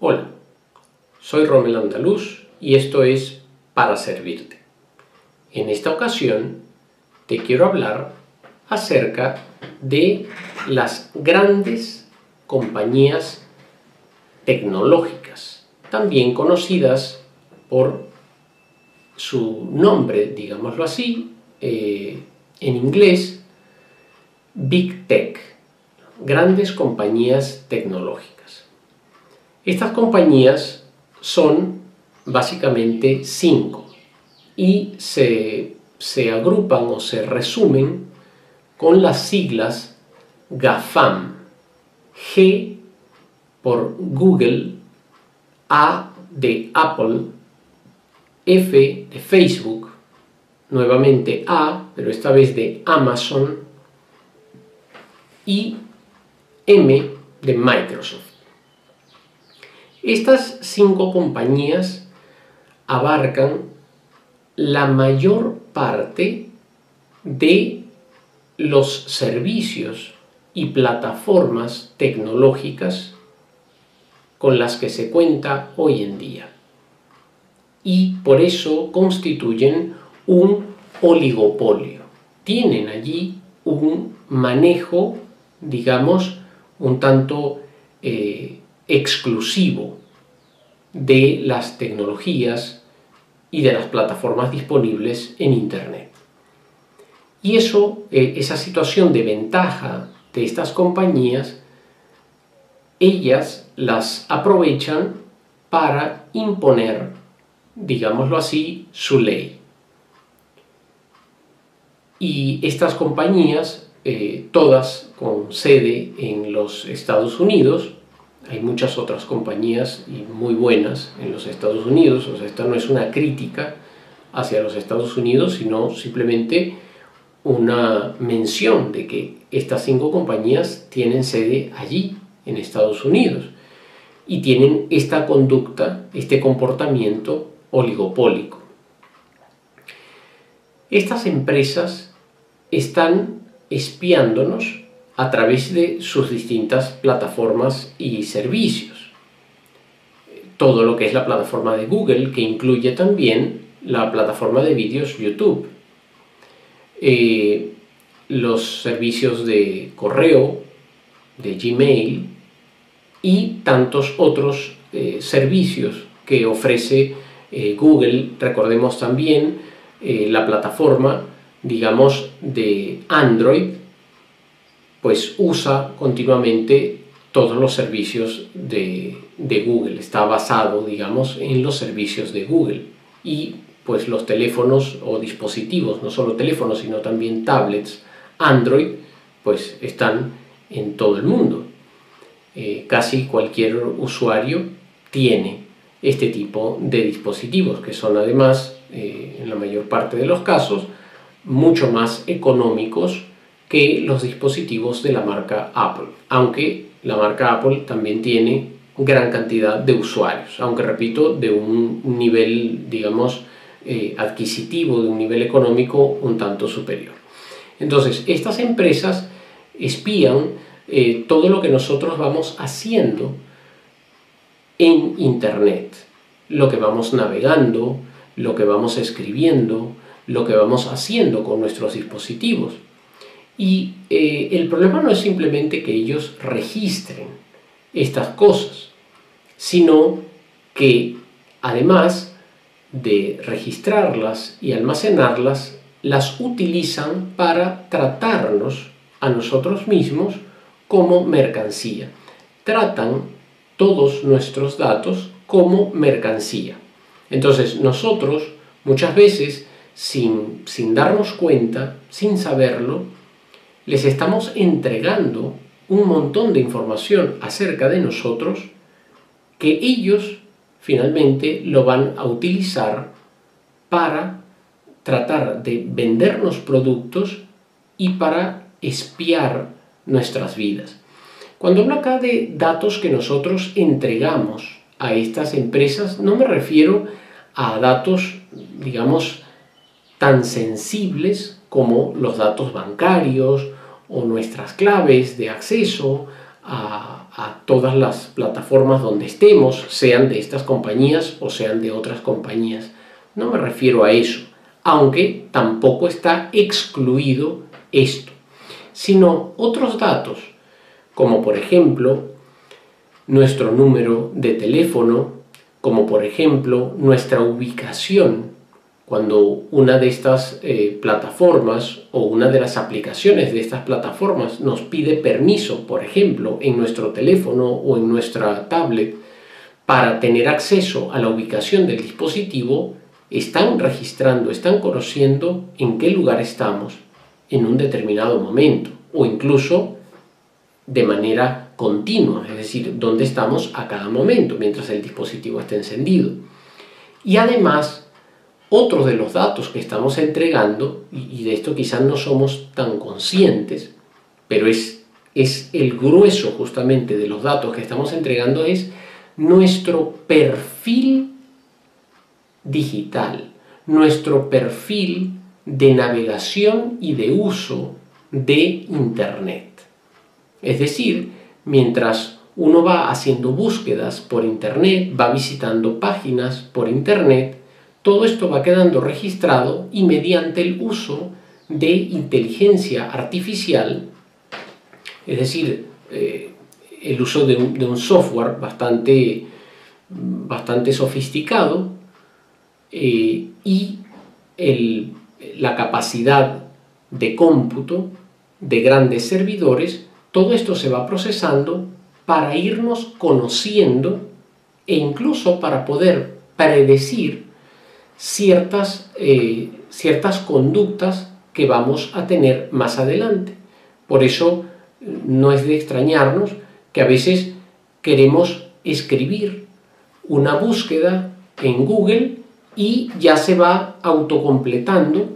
Hola, soy Romel Andaluz y esto es Para Servirte. En esta ocasión te quiero hablar acerca de las grandes compañías tecnológicas, también conocidas por su nombre, digámoslo así, eh, en inglés, Big Tech, grandes compañías tecnológicas. Estas compañías son básicamente cinco y se, agrupan o se resumen con las siglas GAFAM. G por Google, A de Apple, F de Facebook, nuevamente A, pero esta vez de Amazon, y M de Microsoft. Estas cinco compañías abarcan la mayor parte de los servicios y plataformas tecnológicas con las que se cuenta hoy en día. Y por eso constituyen un oligopolio. Tienen allí un manejo, digamos, un tanto eh, exclusivo de las tecnologías y de las plataformas disponibles en Internet. Y eso, eh, esa situación de ventaja de estas compañías, ellas las aprovechan para imponer, digámoslo así, su ley. Y estas compañías, eh, todas con sede en los Estados Unidos, hay muchas otras compañías y muy buenas en los Estados Unidos, o sea, esta no es una crítica hacia los Estados Unidos, sino simplemente una mención de que estas cinco compañías tienen sede allí, en Estados Unidos, y tienen esta conducta, este comportamiento oligopólico. Estas empresas están espiándonos a través de sus distintas plataformas y servicios. Todo lo que es la plataforma de Google, que incluye también la plataforma de vídeos YouTube. Eh, los servicios de correo, de Gmail y tantos otros eh, servicios que ofrece eh, Google. Recordemos también la plataforma, digamos, de Android, pues usa continuamente todos los servicios de, Google, está basado, digamos, en los servicios de Google. Y pues los teléfonos o dispositivos, no solo teléfonos, sino también tablets, Android, pues están en todo el mundo. Eh, casi cualquier usuario tiene este tipo de dispositivos, que son además, eh, en la mayor parte de los casos, mucho más económicos que los dispositivos de la marca Apple, aunque la marca Apple también tiene gran cantidad de usuarios, aunque repito, de un nivel, digamos, eh, adquisitivo, de un nivel económico un tanto superior. Entonces, estas empresas espían eh, todo lo que nosotros vamos haciendo en Internet, lo que vamos navegando, lo que vamos escribiendo, lo que vamos haciendo con nuestros dispositivos. Y eh, el problema no es simplemente que ellos registren estas cosas, sino que además de registrarlas y almacenarlas, las utilizan para tratarnos a nosotros mismos como mercancía. Tratan todos nuestros datos como mercancía. Entonces nosotros muchas veces, sin, sin darnos cuenta, sin saberlo, les estamos entregando un montón de información acerca de nosotros que ellos finalmente lo van a utilizar para tratar de vendernos productos y para espiar nuestras vidas. Cuando hablo acá de datos que nosotros entregamos a estas empresas, no me refiero a datos, digamos, tan sensibles como los datos bancarios o nuestras claves de acceso a, a, todas las plataformas donde estemos, sean de estas compañías o sean de otras compañías. No me refiero a eso, aunque tampoco está excluido esto, sino otros datos, como por ejemplo nuestro número de teléfono, como por ejemplo nuestra ubicación cuando una de estas eh, plataformas o una de las aplicaciones de estas plataformas nos pide permiso, por ejemplo, en nuestro teléfono o en nuestra tablet, para tener acceso a la ubicación del dispositivo, están registrando, están conociendo en qué lugar estamos en un determinado momento o incluso de manera continua, es decir, dónde estamos a cada momento mientras el dispositivo está encendido. Y además, otro de los datos que estamos entregando, y de esto quizás no somos tan conscientes, pero es, es el grueso justamente de los datos que estamos entregando, es nuestro perfil digital, nuestro perfil de navegación y de uso de Internet. Es decir, mientras uno va haciendo búsquedas por Internet, va visitando páginas por Internet, todo esto va quedando registrado y mediante el uso de inteligencia artificial, es decir, eh, el uso de un, software bastante, bastante sofisticado eh, y la capacidad de cómputo de grandes servidores, todo esto se va procesando para irnos conociendo e incluso para poder predecir ciertas, eh, ciertas conductas que vamos a tener más adelante. Por eso no es de extrañarnos que a veces queremos escribir una búsqueda en Google y ya se va autocompletando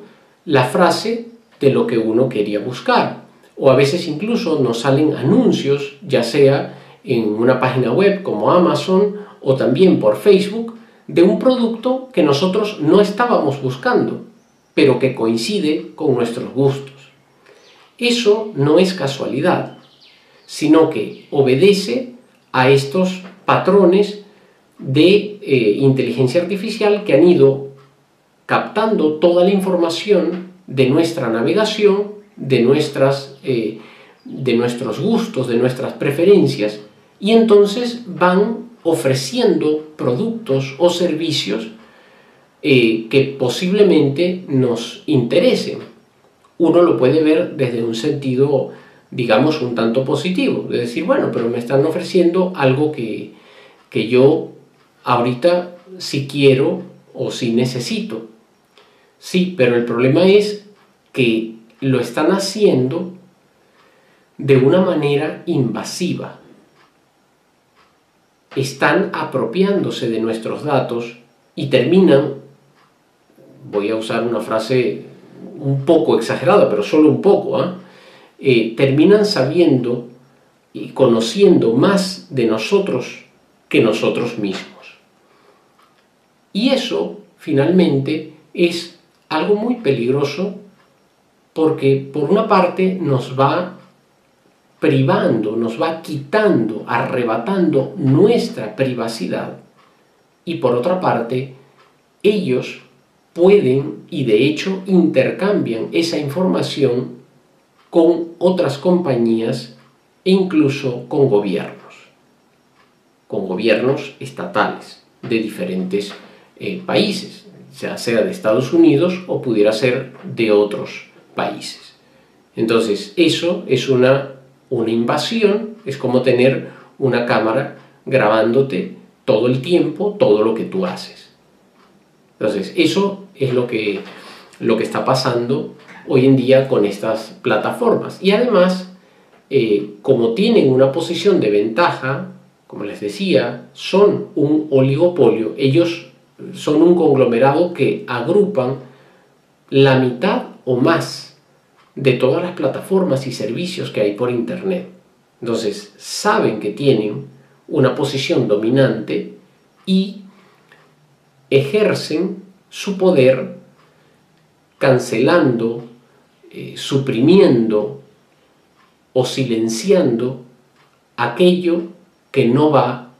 la frase de lo que uno quería buscar. O a veces incluso nos salen anuncios, ya sea en una página web como Amazon o también por Facebook, de un producto que nosotros no estábamos buscando, pero que coincide con nuestros gustos. Eso no es casualidad, sino que obedece a estos patrones de eh, inteligencia artificial que han ido captando toda la información de nuestra navegación, de, nuestras, eh, de nuestros gustos, de nuestras preferencias, y entonces van ofreciendo productos o servicios eh, que posiblemente nos interesen. Uno lo puede ver desde un sentido, digamos, un tanto positivo, de decir, bueno, pero me están ofreciendo algo que, que yo ahorita si quiero o si necesito. Sí, pero el problema es que lo están haciendo de una manera invasiva están apropiándose de nuestros datos y terminan, voy a usar una frase un poco exagerada, pero solo un poco, ¿ah? eh, terminan sabiendo y conociendo más de nosotros que nosotros mismos. Y eso, finalmente, es algo muy peligroso porque, por una parte, nos va privando, nos va quitando, arrebatando nuestra privacidad. Y por otra parte, ellos pueden y de hecho intercambian esa información con otras compañías e incluso con gobiernos, con gobiernos estatales de diferentes eh, países, sea sea de Estados Unidos o pudiera ser de otros países. Entonces, eso es una una invasión es como tener una cámara grabándote todo el tiempo, todo lo que tú haces. Entonces, eso es lo que, lo que está pasando hoy en día con estas plataformas. Y además, eh, como tienen una posición de ventaja, como les decía, son un oligopolio, ellos son un conglomerado que agrupan la mitad o más de todas las plataformas y servicios que hay por Internet. Entonces, saben que tienen una posición dominante y ejercen su poder cancelando, eh, suprimiendo o silenciando aquello que no va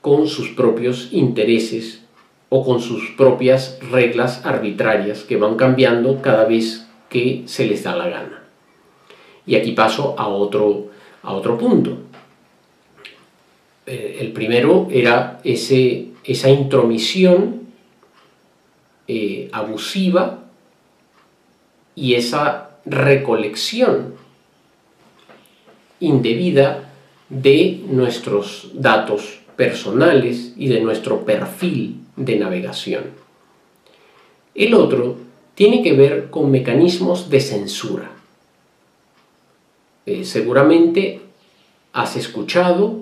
con sus propios intereses o con sus propias reglas arbitrarias que van cambiando cada vez que se les da la gana. Y aquí paso a otro, a otro punto. Eh, el primero era ese, esa intromisión eh, abusiva y esa recolección indebida de nuestros datos personales y de nuestro perfil de navegación. El otro tiene que ver con mecanismos de censura. Eh, seguramente has escuchado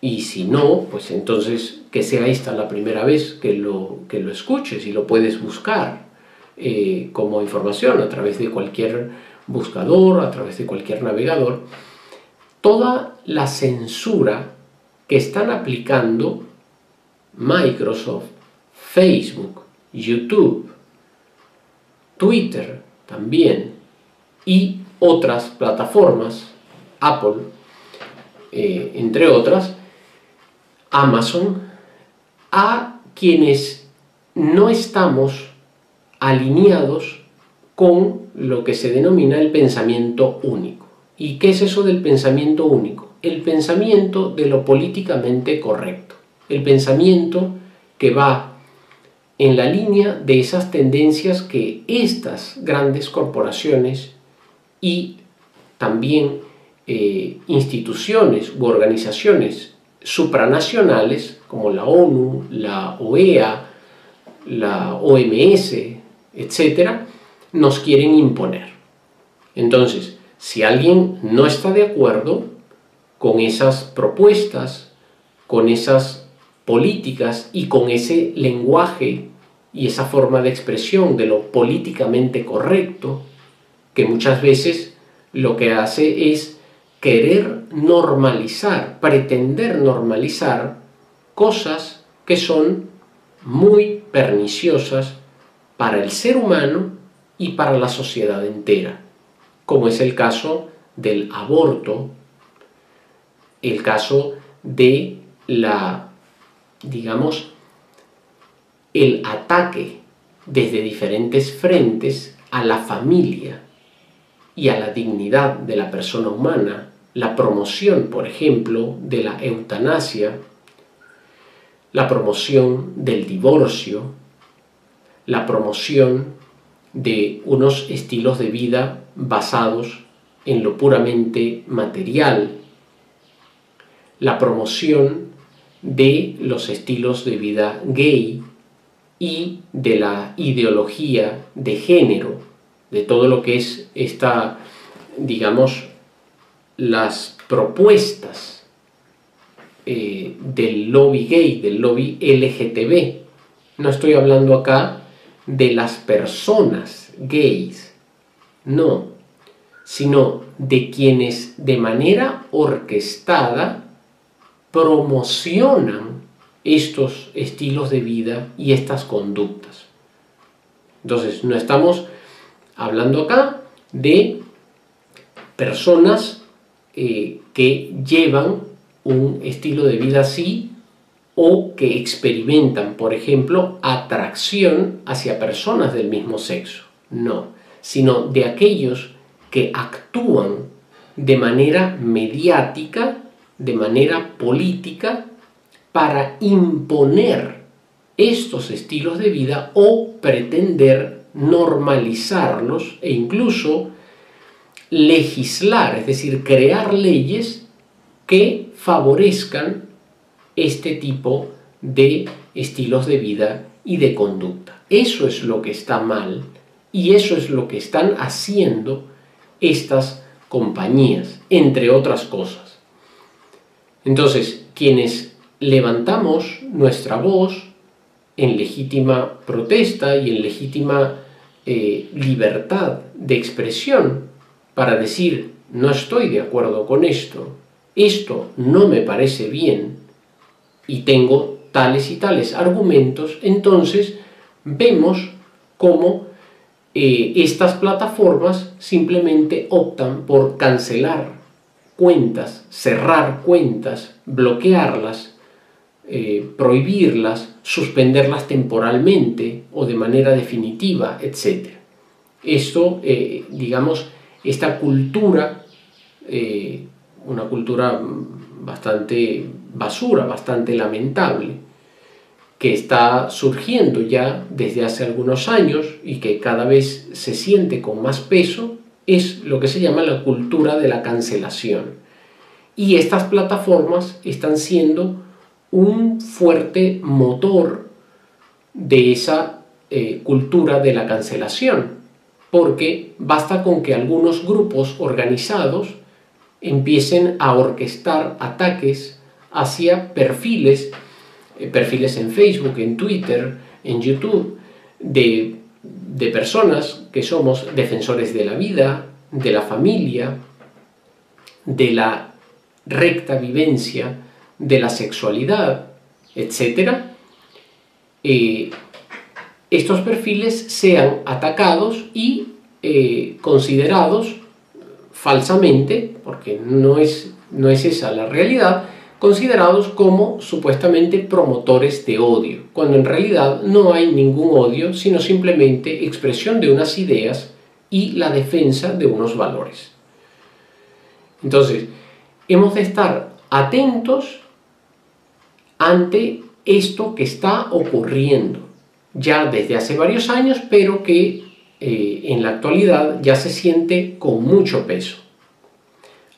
y si no, pues entonces que sea esta la primera vez que lo, que lo escuches y lo puedes buscar eh, como información a través de cualquier buscador, a través de cualquier navegador, toda la censura que están aplicando Microsoft, Facebook, YouTube, Twitter también y otras plataformas, Apple, eh, entre otras, Amazon, a quienes no estamos alineados con lo que se denomina el pensamiento único. ¿Y qué es eso del pensamiento único? El pensamiento de lo políticamente correcto, el pensamiento que va en la línea de esas tendencias que estas grandes corporaciones y también eh, instituciones u organizaciones supranacionales como la ONU, la OEA, la OMS, etcétera, nos quieren imponer. Entonces, si alguien no está de acuerdo con esas propuestas, con esas políticas y con ese lenguaje y esa forma de expresión de lo políticamente correcto, que muchas veces lo que hace es querer normalizar, pretender normalizar cosas que son muy perniciosas para el ser humano y para la sociedad entera, como es el caso del aborto, el caso de la, digamos, el ataque desde diferentes frentes a la familia y a la dignidad de la persona humana, la promoción, por ejemplo, de la eutanasia, la promoción del divorcio, la promoción de unos estilos de vida basados en lo puramente material, la promoción de los estilos de vida gay y de la ideología de género, de todo lo que es esta, digamos, las propuestas eh, del lobby gay, del lobby LGTB. No estoy hablando acá de las personas gays, no, sino de quienes de manera orquestada promocionan estos estilos de vida y estas conductas. Entonces, no estamos hablando acá de personas eh, que llevan un estilo de vida así o que experimentan, por ejemplo, atracción hacia personas del mismo sexo. No, sino de aquellos que actúan de manera mediática, de manera política, para imponer estos estilos de vida o pretender normalizarlos e incluso legislar, es decir, crear leyes que favorezcan este tipo de estilos de vida y de conducta. Eso es lo que está mal y eso es lo que están haciendo estas compañías, entre otras cosas. Entonces, quienes levantamos nuestra voz en legítima protesta y en legítima eh, libertad de expresión para decir, no estoy de acuerdo con esto, esto no me parece bien y tengo tales y tales argumentos, entonces vemos cómo eh, estas plataformas simplemente optan por cancelar cuentas, cerrar cuentas, bloquearlas, eh, prohibirlas, suspenderlas temporalmente o de manera definitiva, etc. Esto, eh, digamos, esta cultura, eh, una cultura bastante basura, bastante lamentable, que está surgiendo ya desde hace algunos años y que cada vez se siente con más peso, es lo que se llama la cultura de la cancelación. Y estas plataformas están siendo un fuerte motor de esa eh, cultura de la cancelación, porque basta con que algunos grupos organizados empiecen a orquestar ataques hacia perfiles, eh, perfiles en Facebook, en Twitter, en YouTube, de, de personas que somos defensores de la vida, de la familia, de la recta vivencia de la sexualidad, etc., eh, estos perfiles sean atacados y eh, considerados falsamente, porque no es, no es esa la realidad, considerados como supuestamente promotores de odio, cuando en realidad no hay ningún odio, sino simplemente expresión de unas ideas y la defensa de unos valores. Entonces, hemos de estar atentos ante esto que está ocurriendo ya desde hace varios años, pero que eh, en la actualidad ya se siente con mucho peso.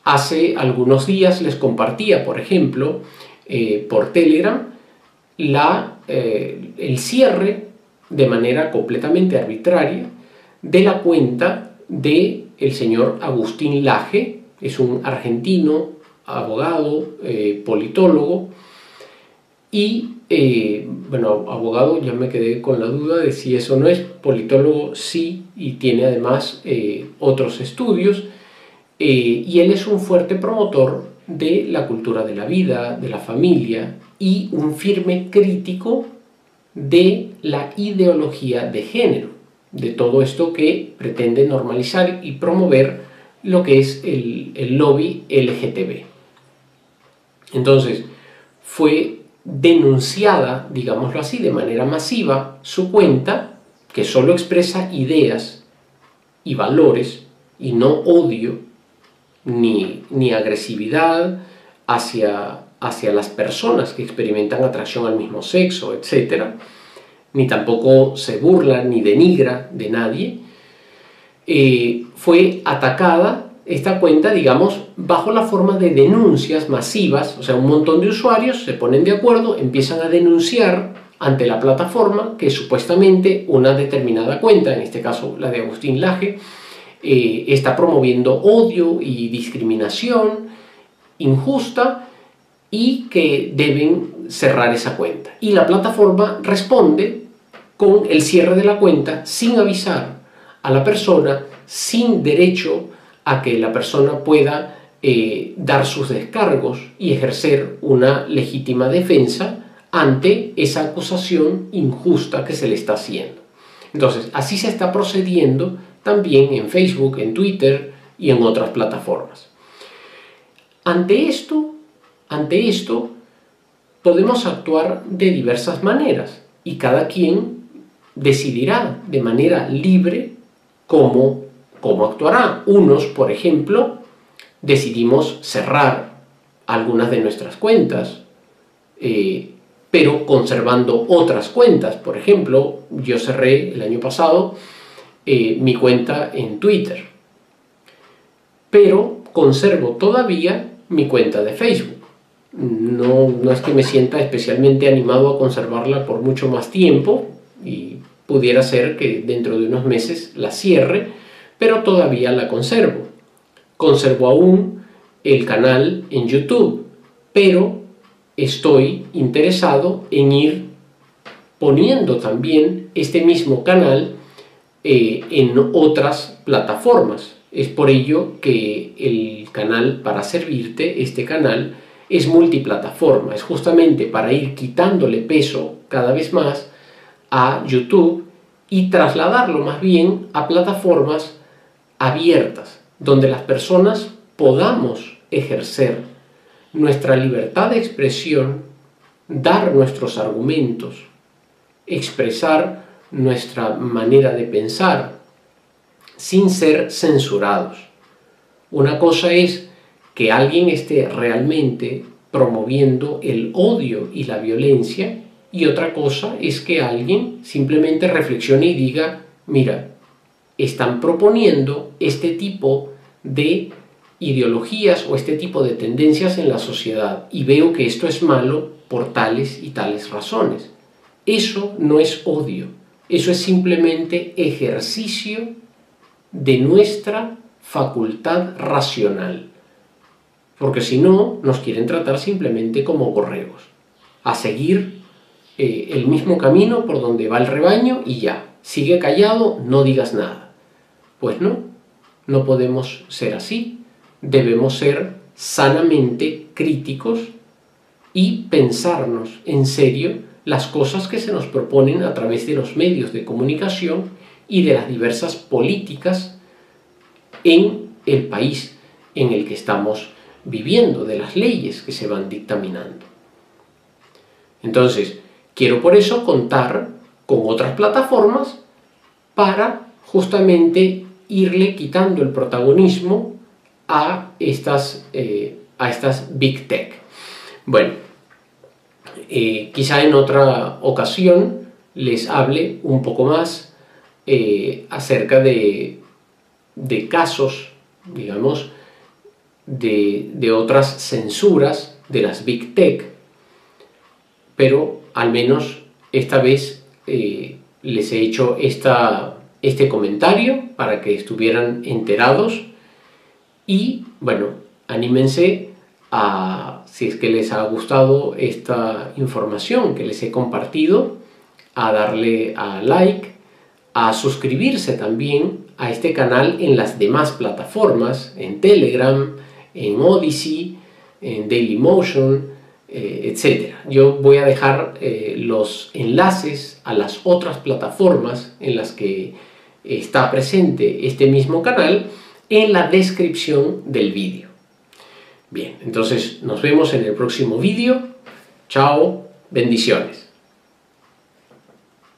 Hace algunos días les compartía, por ejemplo, eh, por Telegram, la, eh, el cierre de manera completamente arbitraria de la cuenta de el señor Agustín Laje, es un argentino, abogado, politólogo, y, eh, bueno, abogado, ya me quedé con la duda de si eso no es, politólogo sí, y tiene además eh, otros estudios, eh, y él es un fuerte promotor de la cultura de la vida, de la familia, y un firme crítico de la ideología de género, de todo esto que pretende normalizar y promover lo que es el, el lobby LGTB. Entonces, fue denunciada, digámoslo así, de manera masiva, su cuenta, que solo expresa ideas y valores y no odio ni, ni agresividad hacia, hacia las personas que experimentan atracción al mismo sexo, etc., ni tampoco se burla ni denigra de nadie, eh, fue atacada esta cuenta, digamos, bajo la forma de denuncias masivas, o sea, un montón de usuarios se ponen de acuerdo, empiezan a denunciar ante la plataforma que supuestamente una determinada cuenta, en este caso la de Agustín Laje, eh, está promoviendo odio y discriminación injusta y que deben cerrar esa cuenta. Y la plataforma responde con el cierre de la cuenta sin avisar a la persona, sin derecho a que la persona pueda eh, dar sus descargos y ejercer una legítima defensa ante esa acusación injusta que se le está haciendo. Entonces, así se está procediendo también en Facebook, en Twitter y en otras plataformas. Ante esto, ante esto, podemos actuar de diversas maneras y cada quien decidirá de manera libre cómo ¿Cómo actuará? Unos, por ejemplo, decidimos cerrar algunas de nuestras cuentas, eh, pero conservando otras cuentas. Por ejemplo, yo cerré el año pasado eh, mi cuenta en Twitter, pero conservo todavía mi cuenta de Facebook. No, no es que me sienta especialmente animado a conservarla por mucho más tiempo y pudiera ser que dentro de unos meses la cierre, pero todavía la conservo. Conservo aún el canal en YouTube, pero estoy interesado en ir poniendo también este mismo canal eh, en otras plataformas. Es por ello que el canal para servirte, este canal, es multiplataforma. Es justamente para ir quitándole peso cada vez más a YouTube y trasladarlo más bien a plataformas abiertas, donde las personas podamos ejercer nuestra libertad de expresión, dar nuestros argumentos, expresar nuestra manera de pensar, sin ser censurados. Una cosa es que alguien esté realmente promoviendo el odio y la violencia y otra cosa es que alguien simplemente reflexione y diga, mira, están proponiendo este tipo de ideologías o este tipo de tendencias en la sociedad y veo que esto es malo por tales y tales razones. Eso no es odio, eso es simplemente ejercicio de nuestra facultad racional. Porque si no, nos quieren tratar simplemente como borregos, a seguir eh, el mismo camino por donde va el rebaño y ya, sigue callado, no digas nada. Pues no, no podemos ser así, debemos ser sanamente críticos y pensarnos en serio las cosas que se nos proponen a través de los medios de comunicación y de las diversas políticas en el país en el que estamos viviendo, de las leyes que se van dictaminando. Entonces, quiero por eso contar con otras plataformas para justamente irle quitando el protagonismo a estas, eh, a estas Big Tech. Bueno, eh, quizá en otra ocasión les hable un poco más eh, acerca de, de, casos, digamos, de, de, otras censuras de las Big Tech, pero al menos esta vez les he hecho esta, este comentario para que estuvieran enterados y bueno, anímense a, si es que les ha gustado esta información que les he compartido, a darle a like, a suscribirse también a este canal en las demás plataformas, en Telegram, en Odyssey, en Dailymotion, eh, etc. Yo voy a dejar eh, los enlaces a las otras plataformas en las que está presente este mismo canal en la descripción del vídeo. Bien, entonces nos vemos en el próximo vídeo. Chao, bendiciones.